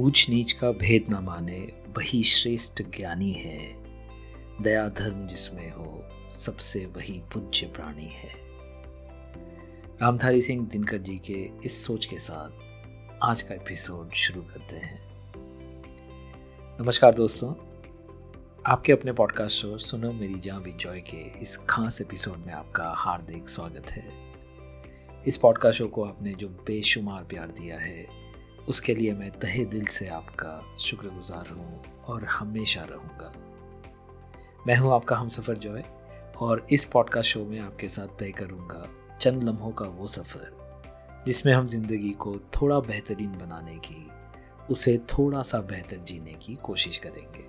ऊंच नीच का भेद न माने, वही श्रेष्ठ ज्ञानी है। दया धर्म जिसमें हो, सबसे वही पूज्य प्राणी है। रामधारी सिंह दिनकर जी के इस सोच के साथ आज का एपिसोड शुरू करते हैं। नमस्कार दोस्तों। आपके अपने पॉडकास्ट शो सुनो मेरी जहाँ विजॉय के इस खास एपिसोड में आपका हार्दिक स्वागत है। इस पॉडकास्ट शो को आपने जो बेशुमार प्यार दिया है उसके लिए मैं तहे दिल से आपका शुक्रगुजार हूँ और हमेशा रहूँगा। मैं हूँ आपका हम सफ़र जॉय और इस पॉडकास्ट शो में आपके साथ तय करूँगा चंद लम्हों का वो सफ़र, जिसमें हम ज़िंदगी को थोड़ा बेहतरीन बनाने की, उसे थोड़ा सा बेहतर जीने की कोशिश करेंगे।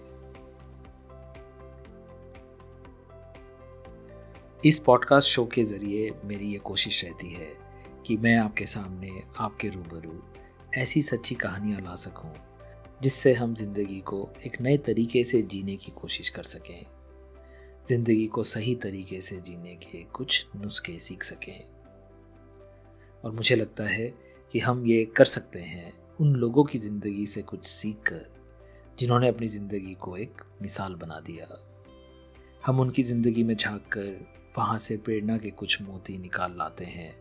इस पॉडकास्ट शो के ज़रिए मेरी ये कोशिश रहती है कि मैं आपके सामने, आपके रूबरू ऐसी सच्ची कहानियाँ ला सकूँ, जिससे हम ज़िंदगी को एक नए तरीके से जीने की कोशिश कर सकें, ज़िंदगी को सही तरीके से जीने के कुछ नुस्खे सीख सकें। और मुझे लगता है कि हम ये कर सकते हैं उन लोगों की ज़िंदगी से कुछ सीख कर जिन्होंने अपनी ज़िंदगी को एक मिसाल बना दिया। हम उनकी ज़िंदगी में झाँक कर वहाँ से प्रेरणा के कुछ मोती निकाल लाते हैं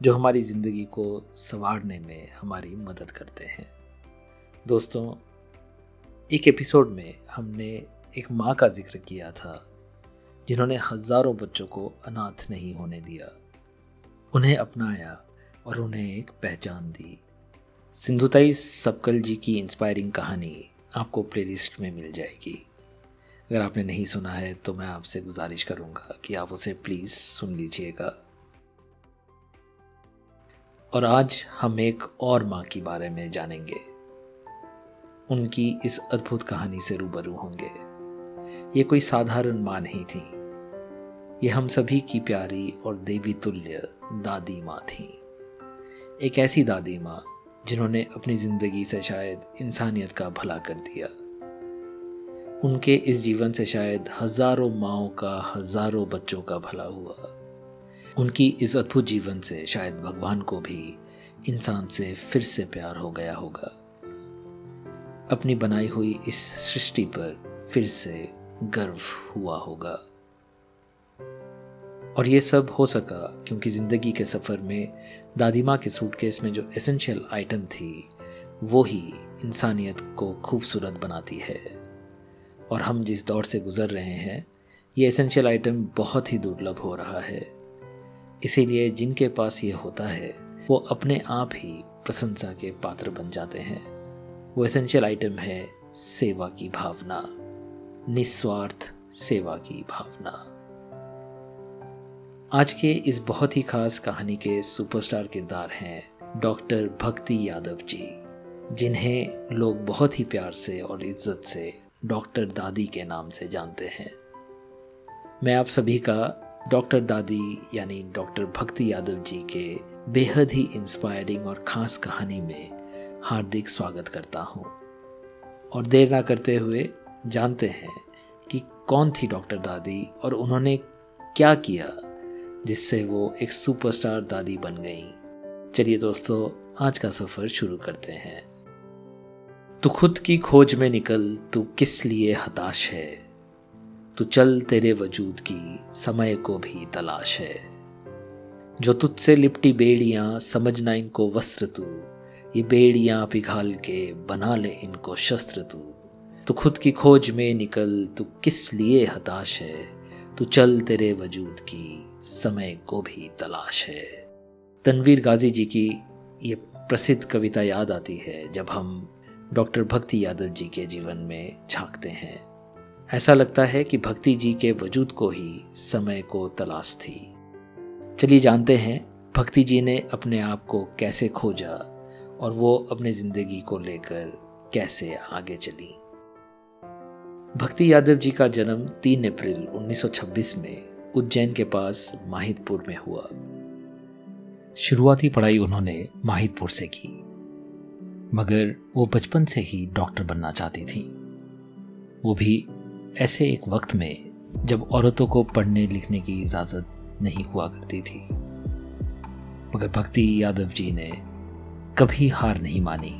जो हमारी ज़िंदगी को संवारने में हमारी मदद करते हैं। दोस्तों, एक एपिसोड में हमने एक माँ का ज़िक्र किया था, जिन्होंने हज़ारों बच्चों को अनाथ नहीं होने दिया। उन्हें अपनाया और उन्हें एक पहचान दी। सिंधुताई सबकल जी की इंस्पायरिंग कहानी आपको प्लेलिस्ट में मिल जाएगी। अगर आपने नहीं सुना है तो मैं आपसे गुजारिश करूँगा कि आप उसे प्लीज़ सुन लीजिएगा। और आज हम एक और माँ के बारे में जानेंगे। उनकी इस अद्भुत कहानी से रूबरू होंगे। ये कोई साधारण माँ नहीं थी। ये हम सभी की प्यारी और देवी तुल्य दादी माँ थी। एक ऐसी दादी माँ जिन्होंने अपनी ज़िंदगी से शायद इंसानियत का भला कर दिया। उनके इस जीवन से शायद हज़ारों माओ का, हज़ारों बच्चों का भला हुआ। उनकी इस अद्भुत जीवन से शायद भगवान को भी इंसान से फिर से प्यार हो गया होगा। अपनी बनाई हुई इस सृष्टि पर फिर से गर्व हुआ होगा। और ये सब हो सका क्योंकि ज़िंदगी के सफ़र में दादी माँ के सूटकेस में जो एसेंशियल आइटम थी, वो ही इंसानियत को खूबसूरत बनाती है। और हम जिस दौर से गुज़र रहे हैं, ये एसेंशियल आइटम बहुत ही दुर्लभ हो रहा है। इसीलिए जिनके पास ये होता है, वो अपने आप ही प्रशंसा के पात्र बन जाते हैं। वो एसेंशियल आइटम है सेवा की भावना, निस्वार्थ सेवा की भावना। आज के इस बहुत ही खास कहानी के सुपरस्टार किरदार हैं डॉक्टर भक्ति यादव जी, जिन्हें लोग बहुत ही प्यार से और इज़्ज़त से डॉक्टर दादी के नाम से जानते हैं। मैं आप सभी का डॉक्टर दादी यानी डॉक्टर भक्ति यादव जी के बेहद ही इंस्पायरिंग और ख़ास कहानी में हार्दिक स्वागत करता हूँ। और देर ना करते हुए जानते हैं कि कौन थी डॉक्टर दादी और उन्होंने क्या किया जिससे वो एक सुपरस्टार दादी बन गई। चलिए दोस्तों, आज का सफ़र शुरू करते हैं। तू खुद की खोज में निकल, तू किस लिए हताश है? तू चल तेरे वजूद की, समय को भी तलाश है। जो तुझसे लिपटी बेड़ियाँ समझना इनको वस्त्र तू। ये बेड़ियाँ पिघाल के बना ले इनको शस्त्र तू। तू खुद की खोज में निकल, तू किस लिए हताश है? तू चल तेरे वजूद की, समय को भी तलाश है। तनवीर गाजी जी की ये प्रसिद्ध कविता याद आती है, जब हम डॉक्टर भक्ति यादव जी के जीवन में झांकते हैं। ऐसा लगता है कि भक्ति जी के वजूद को ही समय को तलाश थी। चलिए जानते हैं, भक्ति जी ने अपने आप को कैसे खोजा और वो अपनी ज़िंदगी को लेकर कैसे आगे चली। भक्ति यादव जी का जन्म 3 अप्रैल 1926 में उज्जैन के पास माहितपुर में हुआ। शुरुआती पढ़ाई उन्होंने माहितपुर से की, मगर वो बचपन से ही डॉक्टर बनना चाहती थी। वो भी ऐसे एक वक्त में जब औरतों को पढ़ने लिखने की इजाज़त नहीं हुआ करती थी, मगर भक्ति यादव जी ने कभी हार नहीं मानी।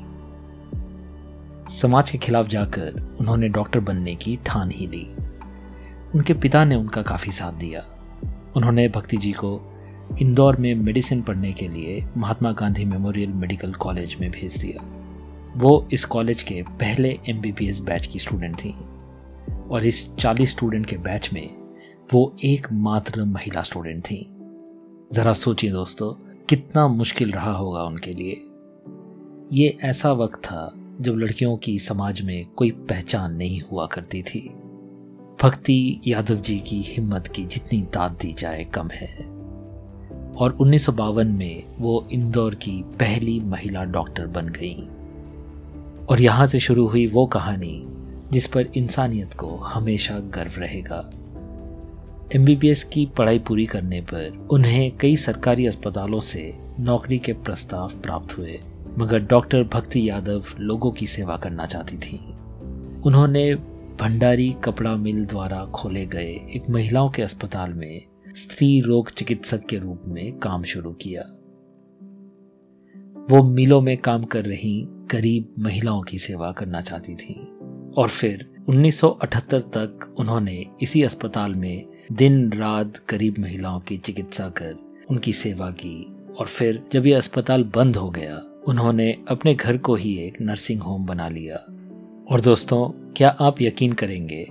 समाज के खिलाफ जाकर उन्होंने डॉक्टर बनने की ठान ही ली। उनके पिता ने उनका काफ़ी साथ दिया। उन्होंने भक्ति जी को इंदौर में मेडिसिन पढ़ने के लिए Mahatma Gandhi memorial medical college में भेज दिया। वो इस कॉलेज के पहले एमबीबीएस बैच की स्टूडेंट थी। और इस 40 स्टूडेंट के बैच में वो एकमात्र महिला स्टूडेंट थी। ज़रा सोचिए दोस्तों, कितना मुश्किल रहा होगा उनके लिए। ये ऐसा वक्त था जब लड़कियों की समाज में कोई पहचान नहीं हुआ करती थी। भक्ति यादव जी की हिम्मत की जितनी दाद दी जाए कम है। और उन्नीस सौ बावन में वो इंदौर की पहली महिला डॉक्टर बन गई। और यहाँ से शुरू हुई वो कहानी जिस पर इंसानियत को हमेशा गर्व रहेगा। एमबीबीएस की पढ़ाई पूरी करने पर उन्हें कई सरकारी अस्पतालों से नौकरी के प्रस्ताव प्राप्त हुए, मगर डॉक्टर भक्ति यादव लोगों की सेवा करना चाहती थी। उन्होंने भंडारी कपड़ा मिल द्वारा खोले गए एक महिलाओं के अस्पताल में स्त्री रोग चिकित्सक के रूप में काम शुरू किया। वो मिलों में काम कर रही गरीब महिलाओं की सेवा करना चाहती थी। और फिर 1978 तक उन्होंने इसी अस्पताल में दिन रात गरीब महिलाओं की चिकित्सा कर उनकी सेवा की। और फिर जब यह अस्पताल बंद हो गया, उन्होंने अपने घर को ही एक नर्सिंग होम बना लिया। और दोस्तों, क्या आप यकीन करेंगे,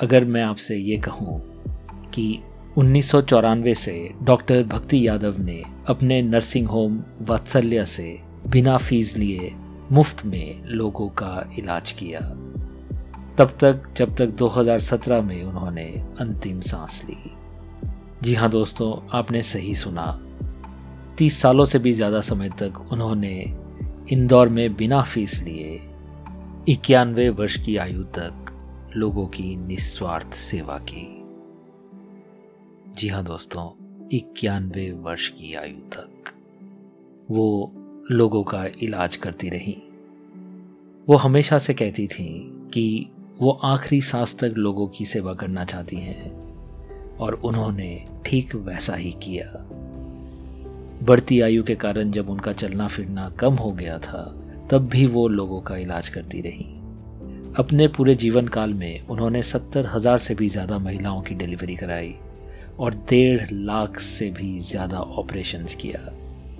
अगर मैं आपसे ये कहूँ कि उन्नीस सौ चौरानवे से डॉक्टर भक्ति यादव ने अपने नर्सिंग होम वात्सल्य से बिना फ़ीस लिए मुफ़्त में लोगों का इलाज किया। तब तक, जब तक 2017 में उन्होंने अंतिम सांस ली। जी हाँ दोस्तों, आपने सही सुना। तीस सालों से भी ज़्यादा समय तक उन्होंने इंदौर में बिना फ़ीस लिए इक्यानवे वर्ष की आयु तक लोगों की निस्वार्थ सेवा की। जी हाँ दोस्तों, इक्यानवे वर्ष की आयु तक। वो लोगों का इलाज करती रही। वो हमेशा से कहती थी कि वो आखिरी सांस तक लोगों की सेवा करना चाहती हैं और उन्होंने ठीक वैसा ही किया। बढ़ती आयु के कारण जब उनका चलना फिरना कम हो गया था, तब भी वो लोगों का इलाज करती रही। अपने पूरे जीवन काल में उन्होंने सत्तर हज़ार से भी ज़्यादा महिलाओं की डिलीवरी कराई और डेढ़ लाख से भी ज़्यादा ऑपरेशन किया।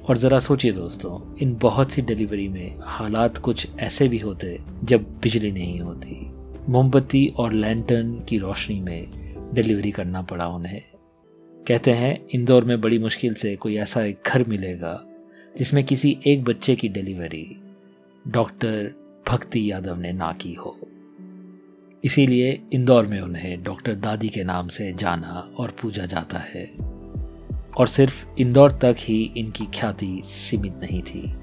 और ज़रा सोचिए दोस्तों, इन बहुत सी डिलीवरी में हालात कुछ ऐसे भी होते जब बिजली नहीं होती। मोमबत्ती और लैंटर्न की रोशनी में डिलीवरी करना पड़ा उन्हें। कहते हैं, इंदौर में बड़ी मुश्किल से कोई ऐसा एक घर मिलेगा, जिसमें किसी एक बच्चे की डिलीवरी डॉक्टर भक्ति यादव ने ना की हो। इसीलिए इंदौर में उन्हें डॉक्टर दादी के नाम से जाना और पूजा जाता है। और सिर्फ़ इंदौर तक ही इनकी ख्याति सीमित नहीं थी।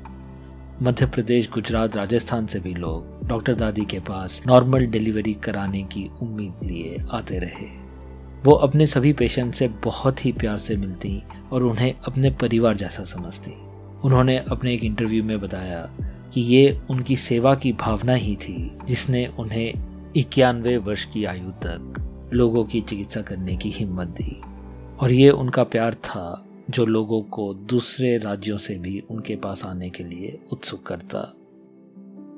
मध्य प्रदेश गुजरात, राजस्थान से भी लोग डॉक्टर दादी के पास नॉर्मल डिलीवरी कराने की उम्मीद लिए आते रहे। वो अपने सभी पेशेंट से बहुत ही प्यार से मिलती और उन्हें अपने परिवार जैसा समझती। उन्होंने अपने एक इंटरव्यू में बताया कि ये उनकी सेवा की भावना ही थी जिसने उन्हें इक्यानवे वर्ष की आयु तक लोगों की चिकित्सा करने की हिम्मत दी। और ये उनका प्यार था, जो लोगों को दूसरे राज्यों से भी उनके पास आने के लिए उत्सुक करता।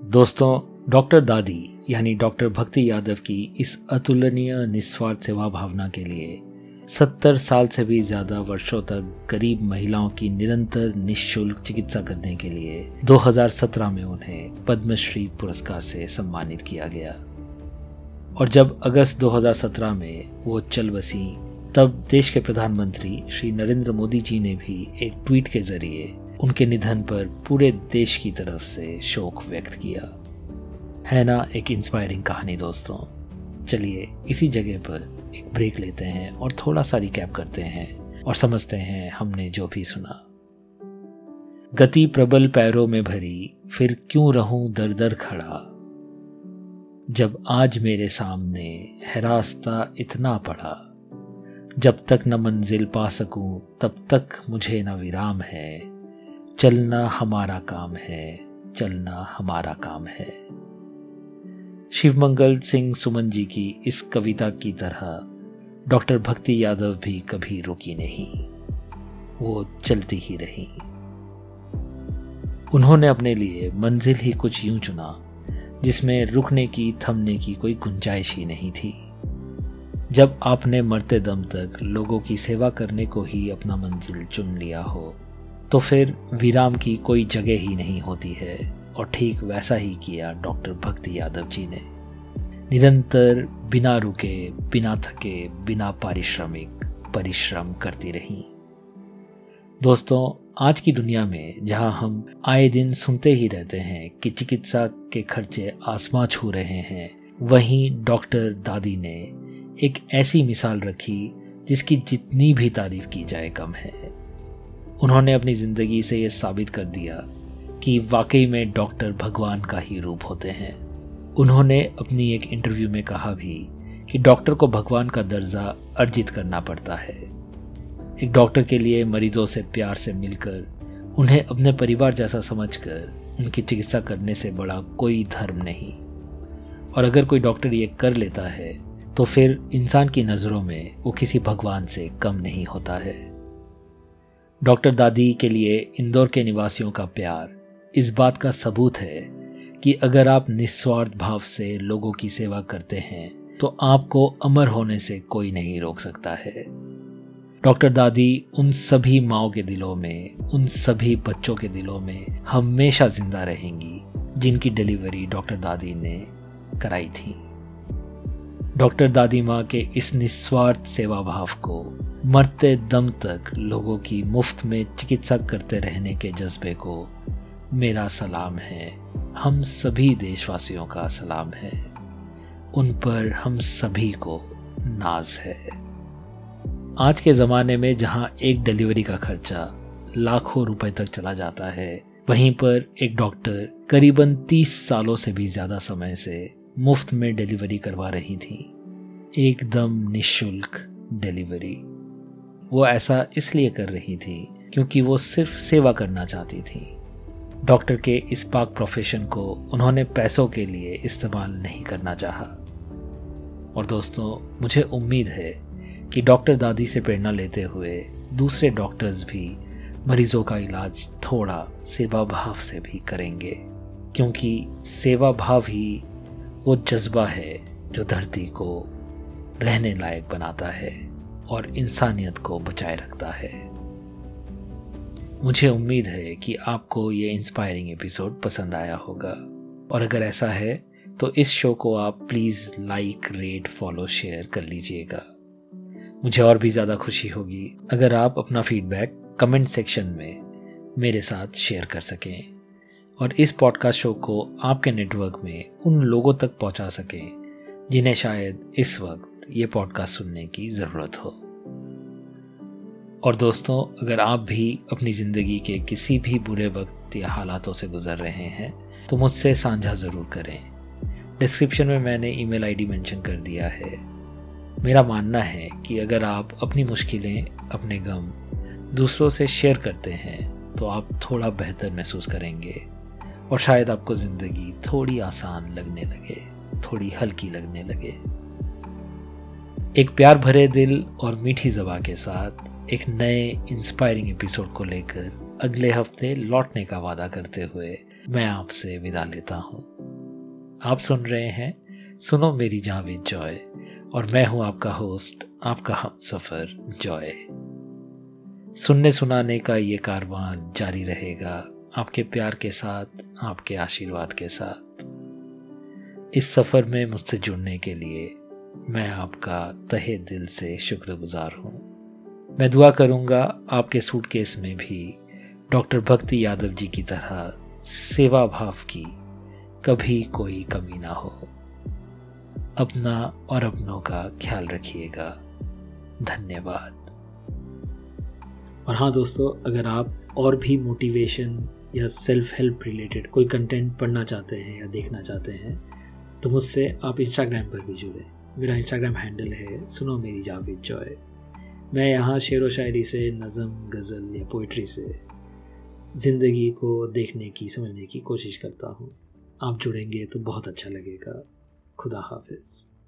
दोस्तों, डॉक्टर दादी, यानी डॉक्टर भक्ति यादव की इस अतुलनीय निस्वार्थ सेवा भावना के लिए सत्तर साल से भी ज़्यादा वर्षों तक गरीब महिलाओं की निरंतर निशुल्क चिकित्सा करने के लिए 2017 में उन्हें पद्मश्री पुरस्कार से सम्मानित किया गया। और जब अगस्त 2017 में वो चल बसी तब देश के प्रधानमंत्री श्री नरेंद्र मोदी जी ने भी एक ट्वीट के ज़रिए उनके निधन पर पूरे देश की तरफ़ से शोक व्यक्त किया। है ना एक इंस्पायरिंग कहानी दोस्तों? चलिए इसी जगह पर एक ब्रेक लेते हैं और थोड़ा सा रिकैप करते हैं और समझते हैं हमने जो भी सुना। गति प्रबल पैरों में भरी, फिर क्यों रहूँ दर दर खड़ा? जब आज मेरे सामने है रास्ता इतना पड़ा जब तक न मंजिल पा सकूँ, तब तक मुझे न विराम है। चलना हमारा काम है, चलना हमारा काम है। शिवमंगल सिंह सुमन जी की इस कविता की तरह, डॉक्टर भक्ति यादव भी कभी रुकी नहीं। वो चलती ही रही। उन्होंने अपने लिए मंजिल ही कुछ यूँ चुना, जिसमें रुकने की, थमने की कोई गुंजाइश ही नहीं थी। जब आपने मरते दम तक लोगों की सेवा करने को ही अपना मंजिल चुन लिया हो तो फिर विराम की कोई जगह ही नहीं होती है, और ठीक वैसा ही किया डॉक्टर भक्ति यादव जी ने। निरंतर बिना रुके, बिना थके, बिना पारिश्रमिक परिश्रम करती रही। दोस्तों, आज की दुनिया में जहाँ हम आए दिन सुनते ही रहते हैं कि चिकित्सा के खर्चे आसमां छू रहे हैं, वहीं डॉक्टर दादी ने एक ऐसी मिसाल रखी जिसकी जितनी भी तारीफ़ की जाए कम है। उन्होंने अपनी ज़िंदगी से ये साबित कर दिया कि वाकई में डॉक्टर भगवान का ही रूप होते हैं। उन्होंने अपनी एक इंटरव्यू में कहा भी कि डॉक्टर को भगवान का दर्जा अर्जित करना पड़ता है। एक डॉक्टर के लिए मरीजों से प्यार से मिलकर, उन्हें अपने परिवार जैसा समझकर, उनकी चिकित्सा करने से बड़ा कोई धर्म नहीं। और अगर कोई डॉक्टर ये कर लेता है तो फिर इंसान की नज़रों में वो किसी भगवान से कम नहीं होता है। डॉक्टर दादी के लिए इंदौर के निवासियों का प्यार इस बात का सबूत है कि अगर आप निस्वार्थ भाव से लोगों की सेवा करते हैं तो आपको अमर होने से कोई नहीं रोक सकता है। डॉक्टर दादी उन सभी माओ के दिलों में, उन सभी बच्चों के दिलों में हमेशा ज़िंदा रहेंगी, जिनकी डिलीवरी डॉक्टर दादी ने कराई थी। डॉक्टर दादी माँ के इस निस्वार्थ सेवा भाव को मरते दम तक लोगों की मुफ़्त में चिकित्सा करते रहने के जज्बे को मेरा सलाम है। हम सभी देशवासियों का सलाम है। उन पर हम सभी को नाज है। आज के ज़माने में जहाँ एक डिलीवरी का खर्चा लाखों रुपए तक चला जाता है, वहीं पर एक डॉक्टर करीबन तीस सालों से भी ज़्यादा समय से मुफ़्त में डिलीवरी करवा रही थी। एकदम निशुल्क डिलीवरी। वो ऐसा इसलिए कर रही थी क्योंकि वो सिर्फ़ सेवा करना चाहती थी। डॉक्टर के इस पाक प्रोफेशन को उन्होंने पैसों के लिए इस्तेमाल नहीं करना चाहा। और दोस्तों, मुझे उम्मीद है कि डॉक्टर दादी से प्रेरणा लेते हुए दूसरे डॉक्टर्स भी मरीजों का इलाज थोड़ा सेवा भाव से भी करेंगे। क्योंकि सेवा भाव ही वो जज्बा है जो धरती को रहने लायक बनाता है और इंसानियत को बचाए रखता है। मुझे उम्मीद है कि आपको ये इंस्पायरिंग एपिसोड पसंद आया होगा। और अगर ऐसा है तो इस शो को आप please like rate follow share कर लीजिएगा। मुझे और भी ज़्यादा खुशी होगी अगर आप अपना फीडबैक कमेंट सेक्शन में मेरे साथ शेयर कर सकें। और इस पॉडकास्ट शो को आपके नेटवर्क में उन लोगों तक पहुँचा सकें जिन्हें शायद इस वक्त ये पॉडकास्ट सुनने की ज़रूरत हो। और दोस्तों, अगर आप भी अपनी ज़िंदगी के किसी भी बुरे वक्त या हालातों से गुजर रहे हैं तो मुझसे साझा ज़रूर करें। डिस्क्रिप्शन में मैंने ईमेल आईडी मेंशन कर दिया है। मेरा मानना है कि अगर आप अपनी मुश्किलें, अपने गम दूसरों से शेयर करते हैं तो आप थोड़ा बेहतर महसूस करेंगे। और शायद आपको ज़िंदगी थोड़ी आसान लगने लगे, थोड़ी हल्की लगने लगे। एक प्यार भरे दिल और मीठी जबा के साथ एक नए इंस्पायरिंग एपिसोड को लेकर अगले हफ़्ते लौटने का वादा करते हुए मैं आपसे विदा लेता हूँ। आप सुन रहे हैं सुनो मेरी जावेद जॉय और मैं हूँ आपका होस्ट आपका हम सफ़र जॉय। सुनने सुनाने का ये कारवां जारी रहेगा। आपके प्यार के साथ, आपके आशीर्वाद के साथ। इस सफ़र में मुझसे जुड़ने के लिए मैं आपका तहे दिल से शुक्रगुजार हूँ। मैं दुआ करूँगा आपके सूटकेस में भी डॉक्टर भक्ति यादव जी की तरह सेवा भाव की कभी कोई कमी ना हो। अपना और अपनों का ख्याल रखिएगा। धन्यवाद। और हाँ दोस्तों, अगर आप और भी मोटिवेशन या सेल्फ हेल्प रिलेटेड कोई कंटेंट पढ़ना चाहते हैं या देखना चाहते हैं तो मुझसे आप इंस्टाग्राम पर भी जुड़ें। मेरा इंस्टाग्राम हैंडल है सुनो मेरी जावेद जॉय। मैं यहाँ शेर व शायरी से, नज़म, गज़ल या पोइट्री से ज़िंदगी को देखने की, समझने की कोशिश करता हूँ। आप जुड़ेंगे तो बहुत अच्छा लगेगा। खुदा हाफिज़।